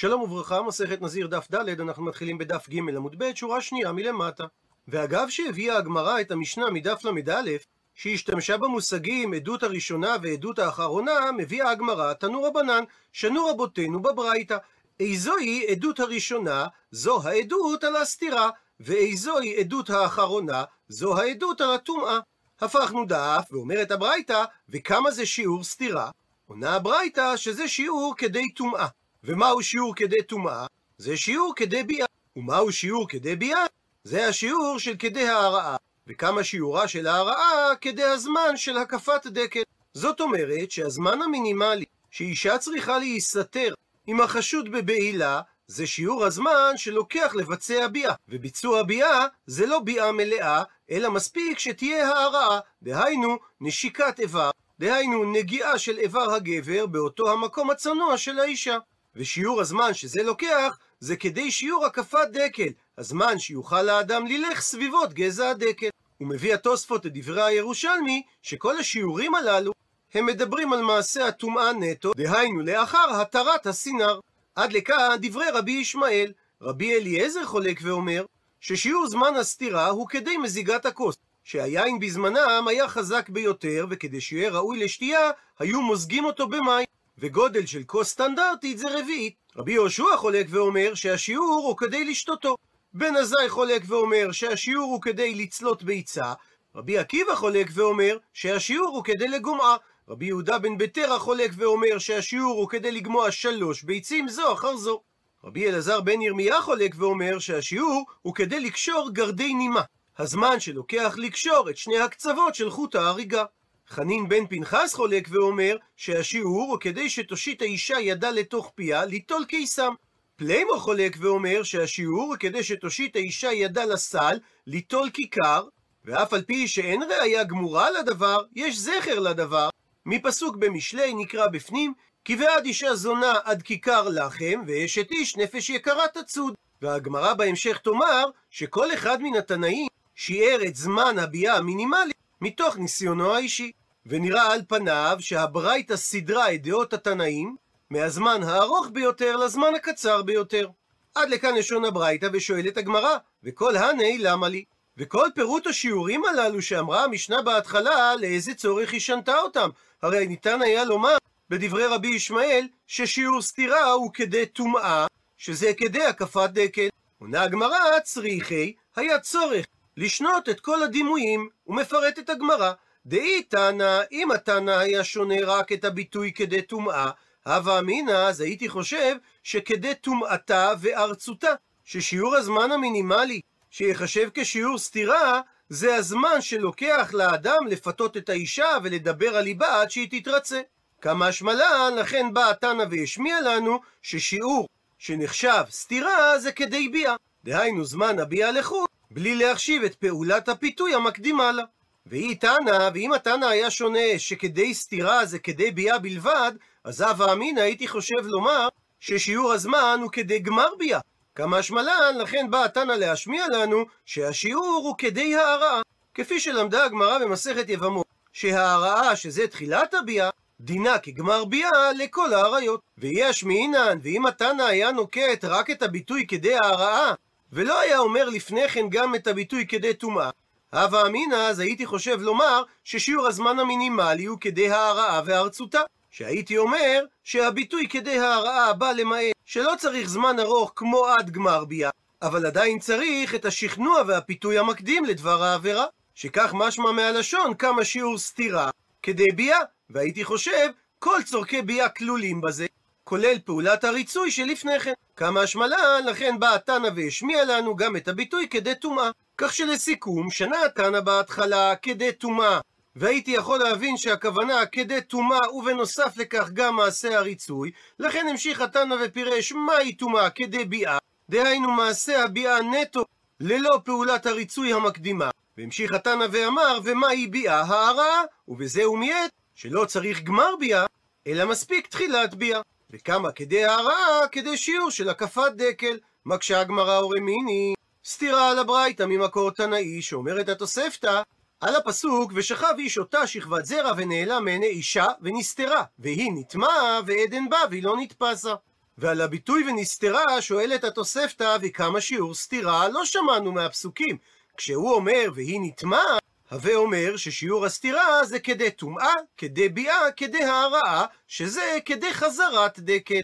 שלום וברכה, מסכת נזיר דף ד', אנחנו מתחילים בדף ג' עמוד ב', שורה שנייה מלמטה. ואגב שהביאה הגמרא את המשנה מדף ל"א, שהשתמשה במושגים עדות הראשונה ועדות האחרונה, מביאה הגמרא תנו רבנן, שנו רבותינו בברייתא. איזוהי עדות הראשונה, זו העדות על הסתירה, ואיזוהי עדות האחרונה, זו העדות על הטומאה. הפכנו דף, ואומרת הברייתא, וכמה זה שיעור סתירה? עונה הברייתא שזה שיעור כדי טומאה. ומהו שיעור כדי טומאה? זה שיעור כדי ביאה. ומהו שיעור כדי ביאה? זה השיעור של כדי ההרעה. וכמה שיעורה של ההרעה כדי הזמן של הקפת דקל. זאת אומרת שהזמן המינימלי שאישה צריכה להיסתר עם החשוד בבעילה זה שיעור הזמן שלוקח לבצע ביאה. וביצוע ביאה זה לא ביאה מלאה, אלא מספיק שתהיה ההרעה, דהיינו נשיקת איבר, דהיינו נגיעה של איבר הגבר באותו המקום הצנוע של האישה. ושיעור הזמן שזה לוקח, זה כדי שיעור הקפת דקל, הזמן שיוכל האדם ללך סביבות גזע הדקל. הוא מביא התוספות את דברי הירושלמי, שכל השיעורים הללו, הם מדברים על מעשה הטומאה נטו, דהיינו לאחר התרת הסינר. עד לכאן דברי רבי ישמעאל. רבי אליעזר חולק ואומר, ששיעור זמן הסתירה הוא כדי מזיגת הכוס, שהיין בזמנם היה חזק ביותר, וכדי שיהיה ראוי לשתייה, היו מוזגים אותו במים. וגודל של כוס סטנדרטית זה רביעית. רבי יהושע חולק ואומר שהשיעור הוא כדי לשתותו. בן עזאי חולק ואומר שהשיעור הוא כדי לצלות ביצה. רבי עקיבא חולק ואומר שהשיעור הוא כדי לגומעה. רבי יהודה בן בטרה חולק ואומר שהשיעור הוא כדי לגמוע שלוש ביצים זו אחר זו. רבי אלעזר בן ירמיה חולק ואומר שהשיעור הוא כדי לקשור גרדי נימה. הזמן שלוקח לקשור את שני הקצוות של חוט ההריגה. חנין בן פנחס חולק ואומר שהשיעור הוא כדי שתושיט האישה ידה לתוך פיה ליטול קיסם. פליימו חולק ואומר שהשיעור הוא כדי שתושיט האישה ידה לסל ליטול כיכר, ואף על פי שאין ראיה גמורה לדבר, יש זכר לדבר. מפסוק במשלי נקרא בפנים, כי ועד אישה זונה עד כיכר לחם, ואשת איש נפש יקרה תצוד. והגמרא בהמשך תאמר שכל אחד מן התנאים שיער את זמן הביאה המינימלי מתוך ניסיונו האישי. ונראה על פניו שהברייתא סידרה את דעות התנאים מהזמן הארוך ביותר לזמן הקצר ביותר. עד לכאן לשון הברייתא ושואלת הגמרא, וכל הני למה לי? וכל פירוט השיעורים הללו שאמרה המשנה בהתחלה, לאיזה צורך היא שנתה אותם? הרי ניתן היה לומר בדברי רבי ישמעאל ששיעור סתירה הוא כדי טומאה, שזה כדי הקפת דקל. עונה הגמרא, צריכי, היה צורך לשנות את כל הדימויים, ומפרטת הגמרא. דאי תנא, אם התנא היה שונה רק את הביטוי כדי טומאה, הווה אמינא, אז הייתי חושב שכדי טומאתה וארצותה, ששיעור הזמן המינימלי שיחשב כשיעור סתירה, זה הזמן שלוקח לאדם לפתות את האישה ולדבר על ליבה עד שהיא תתרצה. כמה השמלן, לכן בא התנא והשמיע לנו ששיעור שנחשב סתירה זה כדי ביאה. דהיינו זמן הביאה לחוץ, בלי להחשיב את פעולת הפיתוי המקדימה לה. והיא תנא, ואם התנא היה שונה שכדי סתירה זה כדי ביאה בלבד, אז הווה אמינא הייתי חושב לומר ששיעור הזמן הוא כדי גמר ביאה. כמה שמלן, לכן בא התנא להשמיע לנו שהשיעור הוא כדי הערעה. כפי שלמדה הגמרא במסכת יבמות, שההרעה שזה תחילת הביאה, דינה כגמר ביאה לכל האריות. ויהיה השמיעינן, ואם התנא היה נוקט רק את הביטוי כדי ההרעה, ולא היה אומר לפני כן גם את הביטוי כדי טומאה, הווה אמינא, אז הייתי חושב לומר ששיעור הזמן המינימלי הוא כדי ההרעה והרצותה. שהייתי אומר שהביטוי כדי ההרעה בא למעט שלא צריך זמן ארוך כמו עד גמר ביאה, אבל עדיין צריך את השכנוע והפיתוי המקדים לדבר העבירה, שכך משמע מהלשון כמה שיעור סתירה כדי ביאה, והייתי חושב כל צורכי ביאה כלולים בזה, כולל פעולת הריצוי שלפני כן. כמה השמלן, לכן בא התנא והשמיע לנו גם את הביטוי כדי טומאה. כך שלסיכום, שנה התנא בהתחלה כדי טומאה, והייתי יכול להבין שהכוונה כדי טומאה ובנוסף לכך גם מעשה הריצוי, לכן המשיך התנא ופירש מהי טומאה כדי ביאה, דהיינו מעשה הביאה נטו ללא פעולת הריצוי המקדימה. והמשיך התנא ואמר, ומהי ביאה הערה, ובזה הוא מיעט שלא צריך גמר ביאה, אלא מספיק תחילת ביאה. וכמה כדי הערה, כדי שיעור של הקפת דקל. מקשה הגמרא אורמיני. סתירה על הברייתא ממקור תנאי, שאומרת התוספתא, על הפסוק, ושכב איש אותה שכבת זרע ונעלם מעיני אישה ונסתרה, והיא נטמעה ועדן בה והיא לא נתפסה. ועל הביטוי ונסתרה שואלת התוספתא וכמה שיעור סתירה לא שמענו מהפסוקים. כשהוא אומר והיא נטמע, הווה אומר ששיעור הסתירה זה כדי טומאה, כדי ביאה, כדי הערעה, שזה כדי חזרת דקל.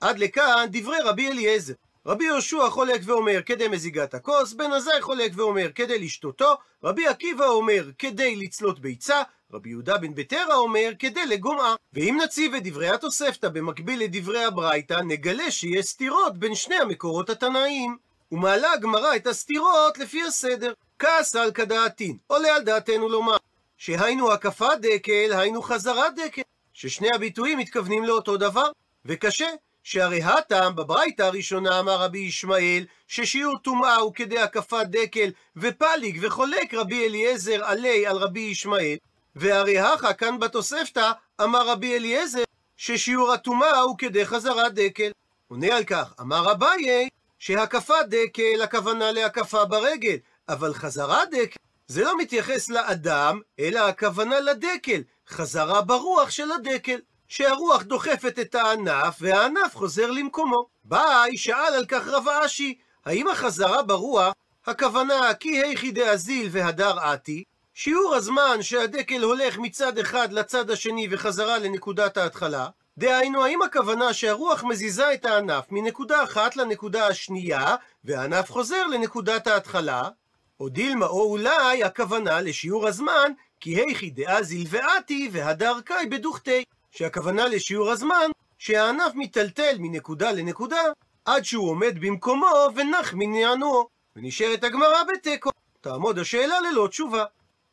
עד לכאן דברי רבי אליעזר. רבי יהושע חולק ואומר כדי מזיגת הכוס, בן עזאי חולק ואומר כדי לשתותו, רבי עקיבא אומר כדי לצלות ביצה, רבי יהודה בן בטרה אומר כדי לגומעה. ואם נציב את דברי התוספתא במקביל לדברי הברייתא, נגלה שיש סתירות בין שני המקורות התנאיים. ומעלה הגמרא את הסתירות לפי הסדר. כעס על כדעתין, עולה על דעתנו לומר, שהיינו הקפת דקל, היינו חזרת דקל, ששני הביטויים מתכוונים לאותו דבר, וקשה, שהרי הטעם בברייתא הראשונה אמר רבי ישמעאל, ששיעור טומאה הוא כדי הקפת דקל, ופליג וחולק רבי אליעזר עלי על רבי ישמעאל, והרי הכא כאן בתוספתא אמר רבי אליעזר, ששיעור הטומאה הוא כדי חזרת דקל. עונה על כך, אמר אביי, שהקפת דקל הכוונה להקפה ברגל, אבל חזרה דקל זה לא מתייחס לאדם, אלא הכוונה לדקל, חזרה ברוח של הדקל. שהרוח דוחפת את הענף, והענף חוזר למקומו. ביי, שאל על כך רב אשי, האם החזרה ברוח, הכוונה כי היכי דאזיל והדר עתי, שיעור הזמן שהדקל הולך מצד אחד לצד השני וחזרה לנקודת ההתחלה, דהיינו, האם הכוונה שהרוח מזיזה את הענף מנקודה אחת לנקודה השנייה, והענף חוזר לנקודת ההתחלה, או דילמה או אולי הכוונה לשיעור הזמן, כי היכי דאזיל ועתי והדר קאי בדוכתי. שהכוונה לשיעור הזמן, שהענף מיטלטל מנקודה לנקודה, עד שהוא עומד במקומו ונח מנענועו. ונשארת הגמרא בתיקו. תעמוד השאלה ללא תשובה.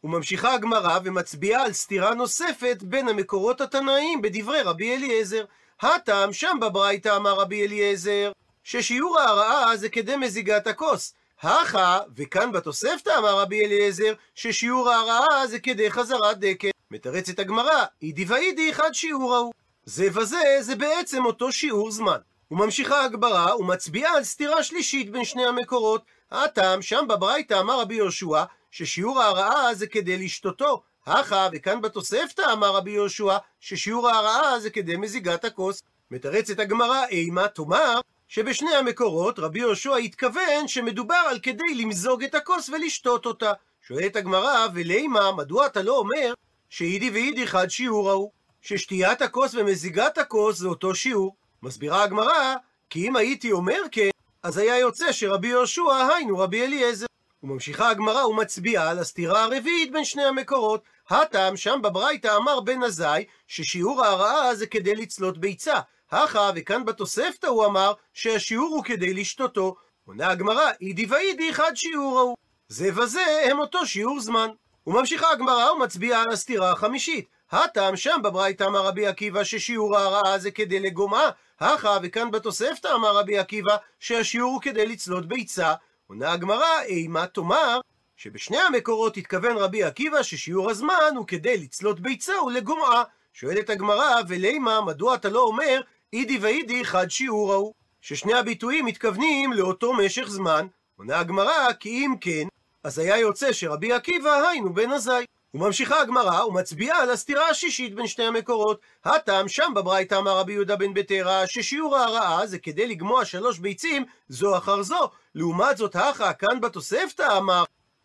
וממשיכה הגמרא ומצביעה על סתירה נוספת בין המקורות התנאיים בדברי רבי אליעזר. הטעם שם בברייתא אמר רבי אליעזר, ששיעור ההרעה זה כדי מזיגת הכוס. הכה, וכאן בתוספתא אמר רבי אליעזר, ששיעור ההרעה זה כדי חזרת דקל. מתרצת הגמרא, אידי ואידי אחד שיעור ההוא. זה וזה, זה בעצם אותו שיעור זמן. וממשיכה הגברה ומצביעה על סתירה שלישית בין שני המקורות. הטעם, שם בברייתא אמר רבי יהושע, ששיעור ההרעה זה כדי לשתותו. הכה, וכאן בתוספתא אמר רבי יהושע, ששיעור ההרעה זה כדי מזיגת הכוס. מתרצת הגמרא, אימה תאמר, שבשני המקורות רבי יהושע התכוון שמדובר על כדי למזוג את הכוס ולשתות אותה. שואלת הגמרא, ולימה, מדוע אתה לא אומר שאידי ואידי חד שיעור ההוא, ששתיית הכוס ומזיגת הכוס זה אותו שיעור. מסבירה הגמרא, כי אם הייתי אומר כן, אז היה יוצא שרבי יהושע היינו רבי אליעזר. וממשיכה הגמרא ומצביעה על הסתירה הרביעית בין שני המקורות. הטעם שם בברייתא אמר בן עזאי ששיעור ההרעה זה כדי לצלות ביצה. הכה וכאן בתוספתא הוא אמר שהשיעור הוא כדי לשתותו. עונה הגמרא, אידי ואידי חד שיעור ההוא. זה וזה הם אותו שיעור זמן. וממשיכה הגמרא ומצביעה על הסתירה החמישית. הטעם שם בברייתא אמר רבי עקיבא ששיעור ההרעה זה כדי לגומעה, הכה וכאן בתוספתא אמר רבי עקיבא שהשיעור הוא כדי לצלות ביצה. עונה הגמרא, אימה תאמר שבשני המקורות התכוון רבי עקיבא ששיעור הזמן הוא כדי לצלות ביצה ולגומעה. שואלת הגמרא, ולימה, מדוע אתה לא אומר אידי ואידי חד שיעור ההוא? ששני הביטויים מתכוונים לאותו משך זמן. עונה הגמרא, כי אם כן, אז היה יוצא שרבי עקיבא היינו בן עזאי. וממשיכה הגמרא ומצביעה על הסתירה השישית בין שני המקורות. הטעם שם בברייתא אמר רבי יהודה בן בטרה ששיעור ההרעה זה כדי לגמוע שלוש ביצים זו אחר זו. לעומת זאת הכה כאן בתוספתא אמר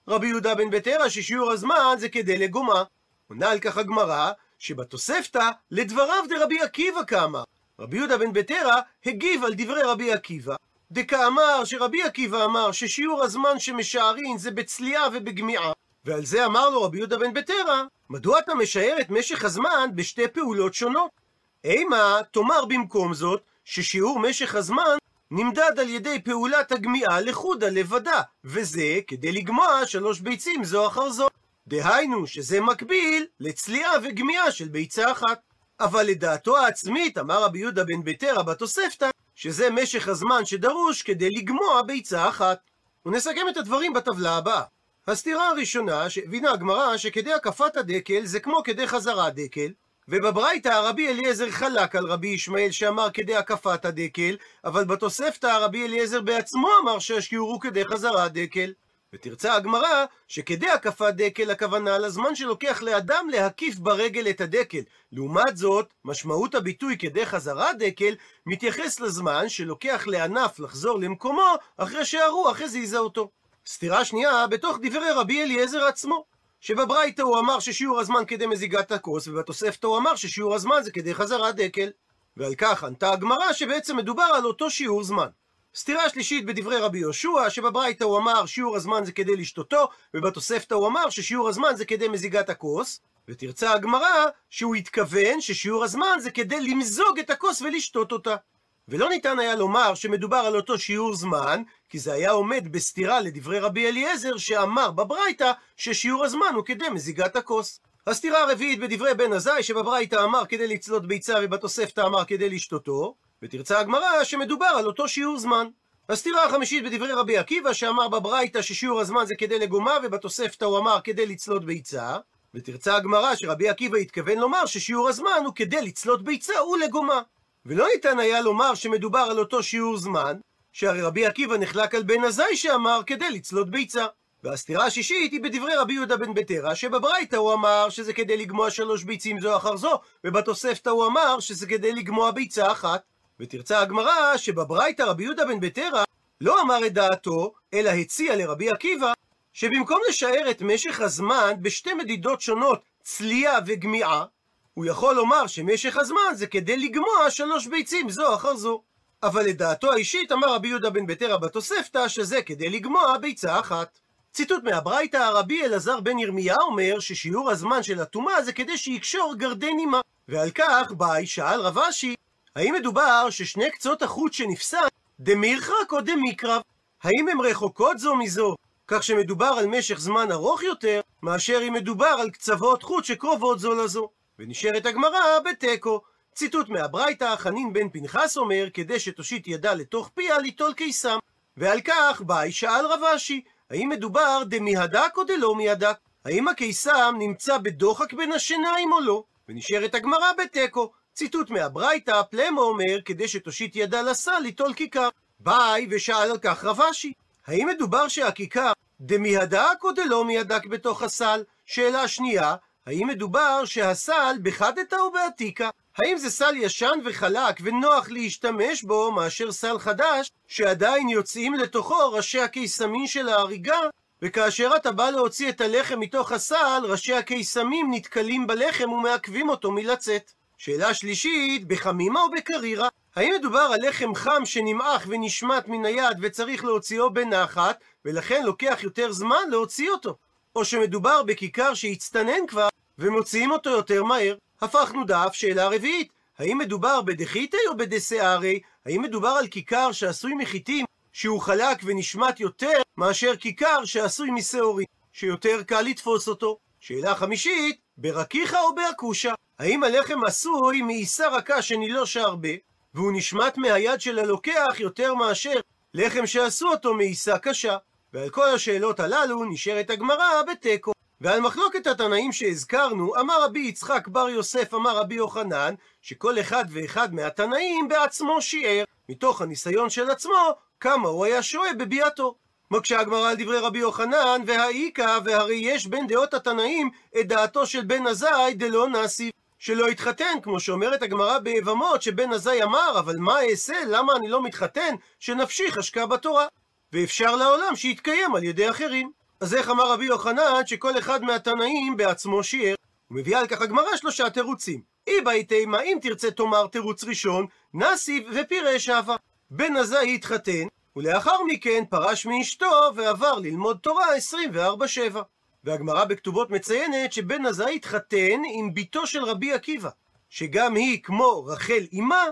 רבי יהודה בן בטרה ששיעור הזמן זה כדי לגומה. עונה על כך הגמרא שבתוספתא לדבריו דרבי עקיבא כאמר. רבי יהודה בן בטרה הגיב על דברי רבי עקיבא דקאמר שרבי עקיבא אמר ששיעור הזמן שמשערין זה בצליעה ובגמיעה, ועל זה אמר לו רבי יהודה בן בטרה, מדוע אתה משער את משך הזמן בשתי פעולות שונות? אימה, תאמר במקום זאת, ששיעור משך הזמן נמדד על ידי פעולת הגמיעה לחודה לבדה, וזה כדי לגמוע שלוש ביצים זו אחר זו. דהיינו שזה מקביל לצליעה וגמיעה של ביצה אחת. אבל לדעתו העצמית, אמר רבי יהודה בן בטרה בתוספתא, שזה משך הזמן שדרוש כדי לגמוע ביצה אחת. ונסכם את הדברים בטבלה הבאה. הסתירה הראשונה שהבינה הגמרא שכדי הקפת הדקל זה כמו כדי חזרת דקל, ובברייתא רבי אליעזר חלק על רבי ישמעאל שאמר כדי הקפת הדקל, אבל בתוספתא רבי אליעזר בעצמו אמר שהשיעור הוא כדי חזרת דקל. ותרצה הגמרא שכדי הקפת דקל הכוונה לזמן שלוקח לאדם להקיף ברגל את הדקל. לעומת זאת, משמעות הביטוי כדי חזרה דקל מתייחס לזמן שלוקח לענף לחזור למקומו אחרי שהרוח הזיזה אותו. סתירה שנייה בתוך דברי רבי אליעזר עצמו. שבברייתא הוא אמר ששיעור הזמן כדי מזיגת הכוס, ובתוספתא הוא אמר ששיעור הזמן זה כדי חזרת דקל. ועל כך ענתה הגמרא שבעצם מדובר על אותו שיעור זמן. סתירה שלישית בדברי רבי יהושע, שבברייתא הוא אמר שיעור הזמן זה כדי לשתותו, ובתוספתא הוא אמר ששיעור הזמן זה כדי מזיגת הכוס, ותרצה הגמרא שהוא התכוון ששיעור הזמן זה כדי למזוג את הכוס ולשתות אותה. ולא ניתן היה לומר שמדובר על אותו שיעור זמן, כי זה היה עומד בסתירה לדברי רבי אליעזר, שאמר בברייתא ששיעור הזמן הוא כדי מזיגת הכוס. הסתירה הרביעית בדברי בן עזאי, שבברייתא אמר כדי לצלות ביצה ובתוספתא אמר כדי לשתותו, ותרצה הגמרא שמדובר על אותו שיעור זמן. הסתירה החמישית בדברי רבי עקיבא, שאמר בברייתא ששיעור הזמן זה כדי לגומה, ובתוספתא הוא אמר כדי לצלות ביצה. ותרצה הגמרא שרבי עקיבא התכוון לומר ששיעור הזמן הוא כדי לצלות ביצה ולגומה. ולא ניתן היה לומר שמדובר על אותו שיעור זמן, שהרי רבי עקיבא נחלק על בן עזאי שאמר כדי לצלות ביצה. והסתירה השישית היא בדברי רבי יהודה בן ביתרא, שבברייתא הוא אמר שזה כדי לגמוע שלוש ביצים זו אחר זו, ובתוספתא הוא אמר שזה כדי לגמוע ביצה אחת. ותרצה הגמרא שבברייתא רבי יהודה בן ביתרא לא אמר את דעתו, אלא הציע לרבי עקיבא, שבמקום לשער את משך הזמן בשתי מדידות שונות, צלייה וגמיעה, הוא יכול לומר שמשך הזמן זה כדי לגמוע שלוש ביצים זו אחר זו. אבל לדעתו האישית אמר רבי יהודה בן ביתרא בתוספתא שזה כדי לגמוע ביצה אחת. ציטוט מהברייתא, רבי אלעזר בן ירמיה אומר ששיעור הזמן של הטומאה זה כדי שיקשור גרדן עימה. ועל כך באי שאל רב אשי, האם מדובר ששני קצות החוט שנפסק דמירחק או דמיקרב? האם הן רחוקות זו מזו? כך שמדובר על משך זמן ארוך יותר, מאשר אם מדובר על קצוות חוט שקרובות זו לזו. ונשארת הגמרא בתיקו. ציטוט מהברייתא, חנין בן פנחס אומר, כדי שתושיט ידה לתוך פיה ליטול קיסם. ועל כך באי שאל רב אשי, האם מדובר דמיהדק או דלא מיהדק? האם הקיסם נמצא בדוחק בין השיניים או לא? ונשארת הגמרא בתיקו. ציטוט מהברייתא, פלמו אומר, כדי שתושיט ידה לסל ליטול כיכר. באי ושאל על כך רב אשי, האם מדובר שהכיכר דמיהדק או דלא מיהדק בתוך הסל? שאלה שנייה, האם מדובר שהסל בחדתא או בעתיקה? האם זה סל ישן וחלק ונוח להשתמש בו מאשר סל חדש שעדיין יוצאים לתוכו ראשי הקיסמים של ההריגה וכאשר אתה בא להוציא את הלחם מתוך הסל, ראשי הקיסמים נתקלים בלחם ומעכבים אותו מלצאת. שאלה שלישית, בחמימה או בקרירה? האם מדובר על לחם חם שנמעך ונשמט מן היד וצריך להוציאו בנחת, ולכן לוקח יותר זמן להוציא אותו? או שמדובר בכיכר שהצטנן כבר ומוציאים אותו יותר מהר? הפכנו דף, שאלה רביעית, האם מדובר בדחיתי או בדסערי? האם מדובר על כיכר שעשוי מחיטים שהוא חלק ונשמט יותר מאשר כיכר שעשוי משעורים, שיותר קל לתפוס אותו? שאלה חמישית, ברקיחה או באקושה? האם הלחם עשוי מעיסה רכה שנילושה הרבה, והוא נשמט מהיד של הלוקח יותר מאשר לחם שעשו אותו מעיסה קשה? ועל כל השאלות הללו נשארת הגמרא בתיקו. ועל מחלוקת התנאים שהזכרנו, אמר רבי יצחק בר יוסף, אמר רבי יוחנן, שכל אחד ואחד מהתנאים בעצמו שיער, מתוך הניסיון של עצמו, כמה הוא היה שועה בביאתו. מקשה הגמרא על דברי רבי יוחנן, והאיכא, והרי יש בין דעות התנאים את דעתו של בן עזאי דלא נסיב. שלא התחתן, כמו שאומרת הגמרא ביבמות, שבן עזאי אמר, אבל מה אעשה, למה אני לא מתחתן, שנפשי חשקה בתורה. ואפשר לעולם שיתקיים על ידי אחרים. אז איך אמר רבי יוחנן שכל אחד מהתנאים בעצמו שיער? הוא מביא על כך הגמרא שלושה תירוצים. אי תימא, אם תרצה תאמר תירוץ ראשון, נסיב ופירש אהבה. בן עזאי התחתן, ולאחר מכן פרש מאשתו ועבר ללמוד תורה 24-7. והגמרא בכתובות מציינת שבן עזאי התחתן עם בתו של רבי עקיבא, שגם היא, כמו רחל אמה,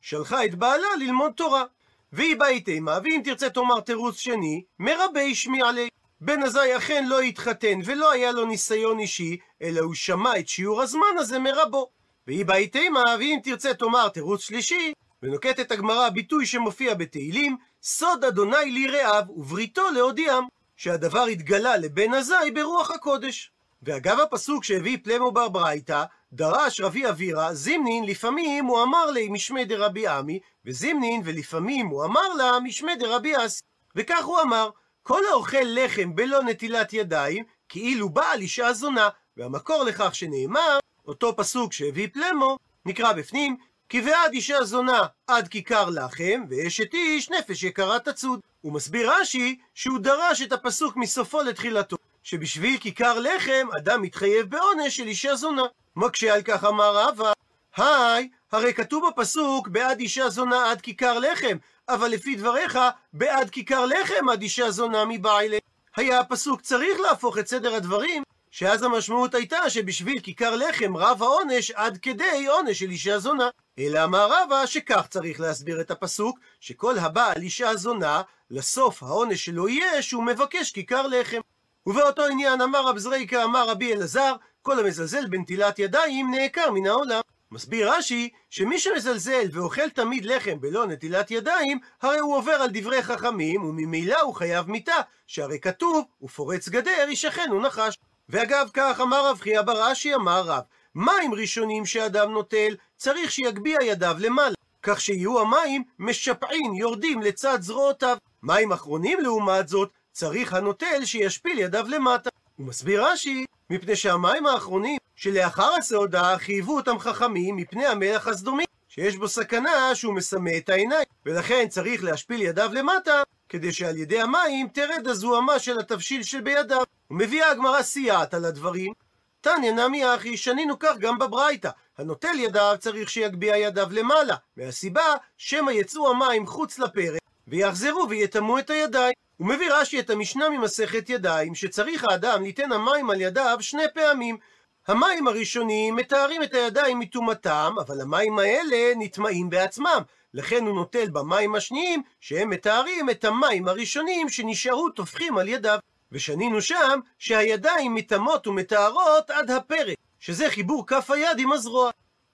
שלחה את בעלה ללמוד תורה. והיא באי תימה, ואם תרצה תאמר תירוץ שני, מרבה שמי עלי. בן עזאי אכן לא התחתן ולא היה לו ניסיון אישי, אלא הוא שמע את שיעור הזמן הזה מרבו. והיא באי תימה, ואם תרצה תאמר תירוץ שלישי, ונוקטת הגמרא ביטוי שמופיע בתהילים, סוד אדוני ליראיו ובריתו להודיעם, שהדבר התגלה לבן עזאי ברוח הקודש. ואגב הפסוק שהביא פלמו בר ברייתא, דרש רבי אבירה, זימנין לפעמים הוא אמר לי משמי דרבי עמי, וזימנין ולפעמים הוא אמר לה משמי דרבי אסי. וכך הוא אמר, כל האוכל לחם בלא נטילת ידיים, כאילו בעל אישה זונה, והמקור לכך שנאמר, אותו פסוק שהביא פלמו, נקרא בפנים, כי ועד אישה זונה עד כיכר לחם, ואשת איש נפש יקרה תצוד. הוא מסביר רש"י שהוא דרש את הפסוק מסופו לתחילתו, שבשביל כיכר לחם אדם מתחייב בעונש של אישה זונה. מקשה על כך אמר רבא, היי, הרי כתוב בפסוק בעד אישה זונה עד כיכר לחם, אבל לפי דבריך, בעד כיכר לחם עד אישה זונה מבעילה. היה הפסוק צריך להפוך את סדר הדברים, שאז המשמעות הייתה שבשביל כיכר לחם רב העונש עד כדי עונש של אישה זונה. אלא אמר רבא שכך צריך להסביר את הפסוק, שכל הבא על אישה זונה, לסוף העונש שלו יהיה שהוא מבקש כיכר לחם. ובאותו עניין אמר רב זרייקה אמר רבי אלעזר, כל המזלזל בנטילת ידיים נעקר מן העולם. מסביר רש"י, שמי שמזלזל ואוכל תמיד לחם בלא נטילת ידיים, הרי הוא עובר על דברי חכמים, וממילא הוא חייב מיתה, שהרי כתוב, ופורץ גדר ישכן ונחש. ואגב כך אמר רב חייא ברש"י אמר רב, מים ראשונים שאדם נוטל, צריך שיגביה ידיו למעלה, כך שיהיו המים משפעים, יורדים לצד זרועותיו. מים אחרונים לעומת זאת, צריך הנוטל שישפיל ידיו למטה. הוא מסביר רש"י, מפני שהמים האחרונים שלאחר הסעודה חייבו אותם חכמים מפני המלח הסדומי, שיש בו סכנה שהוא מסמא את העיניים, ולכן צריך להשפיל ידיו למטה, כדי שעל ידי המים תרד הזוהמה של התבשיל שבידיו. ומביאה הגמרא סייעת על הדברים. תניא נמי אחי, שנינו כך גם בברייתא. הנוטל ידיו צריך שיגביה ידיו למעלה, מהסיבה שמא יצאו המים חוץ לפרק, ויחזרו ויטמאו את הידיים. הוא מביא רש"י את המשנה ממסכת ידיים, שצריך האדם ליתן המים על ידיו שני פעמים. המים הראשונים מתארים את הידיים מטומאתם, אבל המים האלה נטמעים בעצמם. לכן הוא נוטל במים השניים, שהם מתארים את המים הראשונים שנשארו טופחים על ידיו. ושנינו שם שהידיים מטמאות ומטהרות עד הפרק, שזה חיבור כף היד עם הזרוע.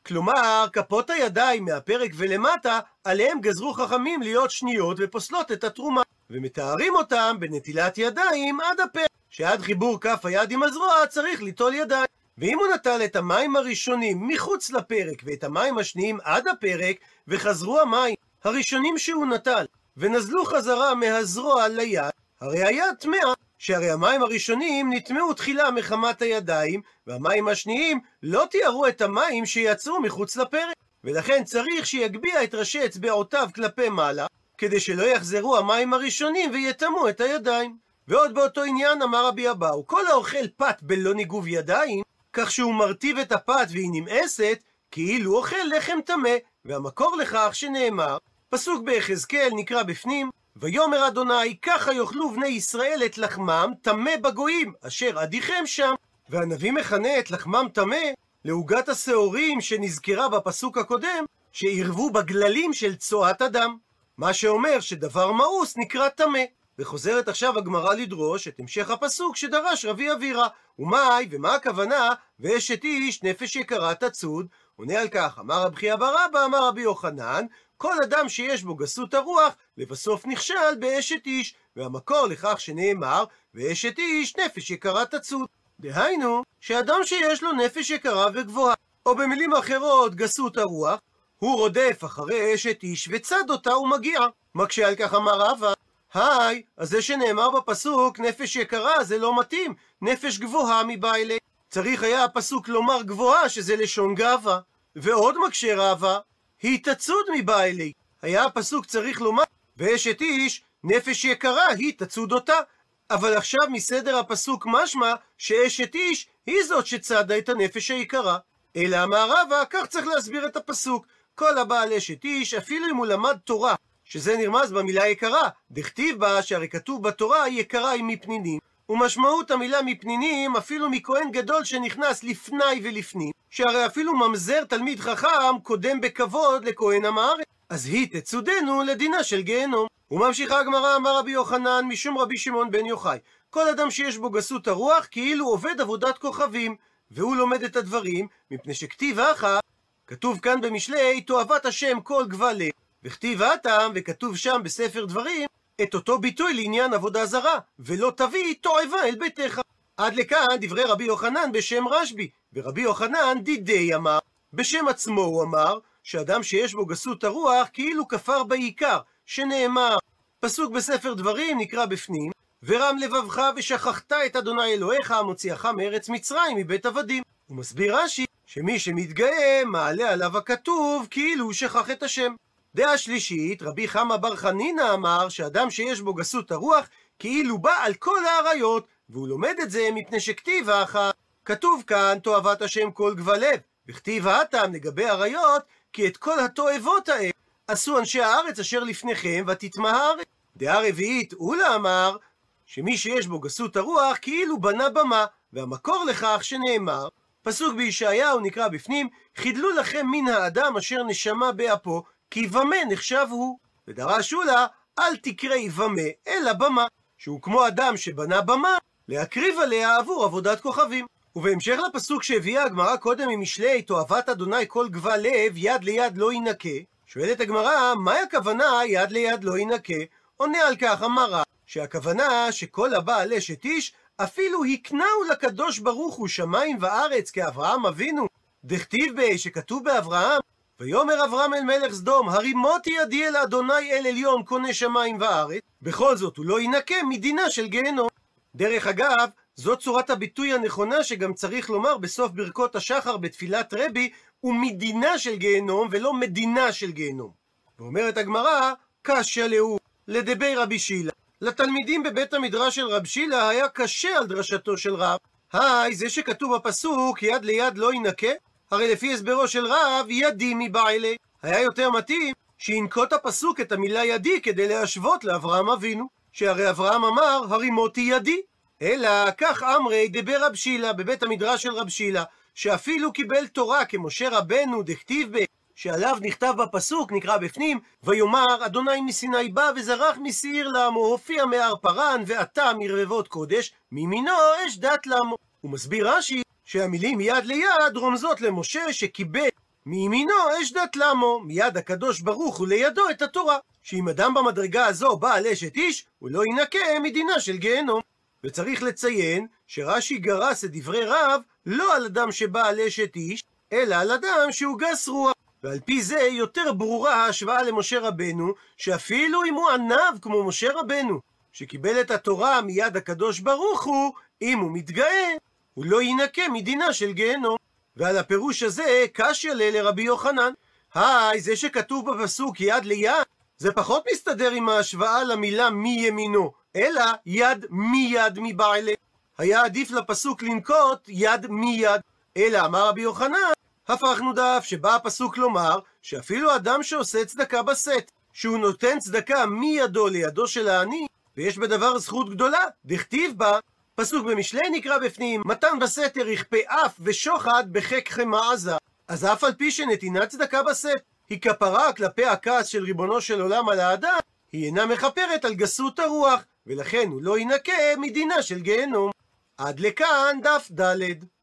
כלומר, כפות הידיים מהפרק ולמטה, עליהם גזרו חכמים להיות שניות ופוסלות את התרומה, ומתארים אותם בנטילת ידיים עד הפרק, שעד חיבור כף היד עם הזרוע צריך ליטול ידיים. ואם הוא נטל את המים הראשונים מחוץ לפרק ואת המים השניים עד הפרק, וחזרו המים הראשונים שהוא נטל, ונזלו חזרה מהזרוע ליד, הרי היד טמאה, שהרי המים הראשונים נטמעו תחילה מחמת הידיים, והמים השניים לא תיארו את המים שיצאו מחוץ לפרק. ולכן צריך שיגביה את ראשי אצבעותיו כלפי מעלה, כדי שלא יחזרו המים הראשונים ויטמאו את הידיים. ועוד באותו עניין אמר רבי אבאו, כל האוכל פת בלא ניגוב ידיים, כך שהוא מרטיב את הפת והיא נמאסת, כאילו אוכל לחם טמא, והמקור לכך שנאמר, פסוק ביחזקאל נקרא בפנים, ויאמר אדוני, ככה יאכלו בני ישראל את לחמם טמא בגויים, אשר עדיכם שם. והנביא מכנה את לחמם טמא לעוגת השעורים שנזכרה בפסוק הקודם, שעירבו בגללים של צואת אדם. מה שאומר שדבר מאוס נקרא טמא. וחוזרת עכשיו הגמרא לדרוש את המשך הפסוק שדרש רבי אבירה. ומאי, ומה הכוונה, ואשת איש נפש יקרה תצוד? עונה על כך, אמר רבי חייא בר אבא, אמר רבי יוחנן, כל אדם שיש בו גסות הרוח, לבסוף נכשל באשת איש, והמקור לכך שנאמר, ואשת איש נפש יקרה תצוד. דהיינו, שאדם שיש לו נפש יקרה וגבוהה, או במילים אחרות, גסות הרוח, הוא רודף אחרי אשת איש וצד אותה ומגיע. מקשה על כך אמר רבא, היי, אז זה שנאמר בפסוק נפש יקרה זה לא מתאים, נפש גבוהה מבעילי. צריך היה הפסוק לומר גבוהה שזה לשון גאווה. ועוד מקשה רבא, היא תצוד מבעילי. היה הפסוק צריך לומר, ואשת איש, נפש יקרה, היא תצוד אותה. אבל עכשיו מסדר הפסוק משמע שאשת איש היא זאת שצדה את הנפש היקרה. אלא אמר רבא, כך צריך להסביר את הפסוק. כל הבעל אשת איש, אפילו אם הוא למד תורה, שזה נרמז במילה יקרה, דכתיב בה שהרי כתוב בתורה יקרה היא מפנינים, ומשמעות המילה מפנינים אפילו מכהן גדול שנכנס לפני ולפנים, שהרי אפילו ממזר תלמיד חכם קודם בכבוד לכהן עם הארץ, אז היא תצודנו לדינה של גיהנום. וממשיכה הגמרא אמר רבי יוחנן משום רבי שמעון בן יוחאי, כל אדם שיש בו גסות הרוח כאילו עובד עבודת כוכבים, והוא לומד את הדברים מפני שכתיב אחא, כתוב כאן במשלי תועבת השם כל גבל וכתיב הטעם, וכתוב שם בספר דברים, את אותו ביטוי לעניין עבודה זרה, ולא תביא תועבה אל ביתך. עד לכאן דברי רבי יוחנן בשם רשב"י, ורבי יוחנן דידי אמר, בשם עצמו הוא אמר, שאדם שיש בו גסות הרוח כאילו כפר בעיקר, שנאמר, פסוק בספר דברים נקרא בפנים, ורם לבבך ושכחת את אדוני אלוהיך המוציאך מארץ מצרים מבית עבדים. הוא מסביר רש"י שמי שמתגאה מעלה עליו הכתוב כאילו הוא שכח את השם. דעה שלישית, רבי חמא בר חנינא אמר שאדם שיש בו גסות הרוח כאילו בא על כל האריות, והוא לומד את זה מפני שכתיב אחת. כתוב כאן תועבת השם כל גבלב, וכתיב האטם לגבי אריות, כי את כל התועבות האלה עשו אנשי הארץ אשר לפניכם, ותטמע הארץ. דעה רביעית, אולה אמר, שמי שיש בו גסות הרוח, כאילו בנה במה, והמקור לכך שנאמר, פסוק בישעיהו נקרא בפנים, חידלו לכם מן האדם אשר נשמה באפו, כי במה נחשב הוא. ודרש אולה, אל תקראי במה, אלא במה, שהוא כמו אדם שבנה במה, להקריב עליה עבור עבודת כוכבים. ובהמשך לפסוק שהביאה הגמרא קודם ממשלי, תועבת אדוני כל גבל לב, יד ליד לא יינקה, שואלת הגמרא, מהי הכוונה יד ליד לא יינקה? עונה על כך המרא, שהכוונה שכל הבא על אשת איש, אפילו הקנהו לקדוש ברוך הוא שמיים וארץ כאברהם אבינו. דכתיב. שכתוב באברהם, ויאמר אברהם אל מלך סדום, הרימותי ידי אל אדוני אל עליון קונה שמיים וארץ, בכל זאת הוא לא ינקה מדינה של גיהנום. דרך אגב, זאת צורת הביטוי הנכונה שגם צריך לומר בסוף ברכות השחר בתפילת רבי, ומדינה של גיהנום ולא מדינה של גיהנום. ואומרת הגמרא, קשה להו, לדבי רבי שילה. לתלמידים בבית המדרש של רב שילה היה קשה על דרשתו של רב. היי, זה שכתוב בפסוק יד ליד לא ינקה, הרי לפי הסברו של רב, ידי מבעלי. היה יותר מתאים שינקוט הפסוק את המילה ידי כדי להשוות לאברהם אבינו, שהרי אברהם אמר, הרימותי ידי. אלא כך אמרי דבר רב שילה בבית המדרש של רב שילה, שאפילו קיבל תורה כמשה רבנו דכתיב ב... שעליו נכתב בפסוק, נקרא בפנים, ויאמר אדוני מסיני בא וזרח משעיר לעמו, הופיע מהר פרן ועתה מרבבות קודש, מימינו אש דת לעמו. הוא מסביר רש"י שהמילים יד ליד רומזות למשה שקיבל מימינו אש דת לעמו, מיד הקדוש ברוך הוא לידו את התורה. שאם אדם במדרגה הזו בעל אשת איש, הוא לא ינקה מדינה של גיהנום. וצריך לציין שרש"י גרס את דברי רב לא על אדם שבעל אשת איש, אלא על אדם שהוא גס רוח. ועל פי זה יותר ברורה ההשוואה למשה רבנו, שאפילו אם הוא ענב כמו משה רבנו, שקיבל את התורה מיד הקדוש ברוך הוא, אם הוא מתגאה, הוא לא יינקה מדינה של גיהנום. ועל הפירוש הזה קשיא לרבי יוחנן. היי, זה שכתוב בפסוק יד ליד, זה פחות מסתדר עם ההשוואה למילה מימינו, אלא יד מיד מבעלה. היה עדיף לפסוק לנקוט יד מיד. אלא אמר רבי יוחנן, הפכנו דף, שבא הפסוק לומר שאפילו אדם שעושה צדקה בסט, שהוא נותן צדקה מידו לידו של העני, ויש בדבר זכות גדולה, דכתיב בה, פסוק במשלי נקרא בפנים, מתן בסתר יכפה אף ושוחד בחק חמא עזה. אז אף על פי שנתינת צדקה בסט היא כפרה כלפי הכעס של ריבונו של עולם על האדם, היא אינה מכפרת על גסות הרוח, ולכן הוא לא ינקה מדינה של גיהנום. עד לכאן דף ד'.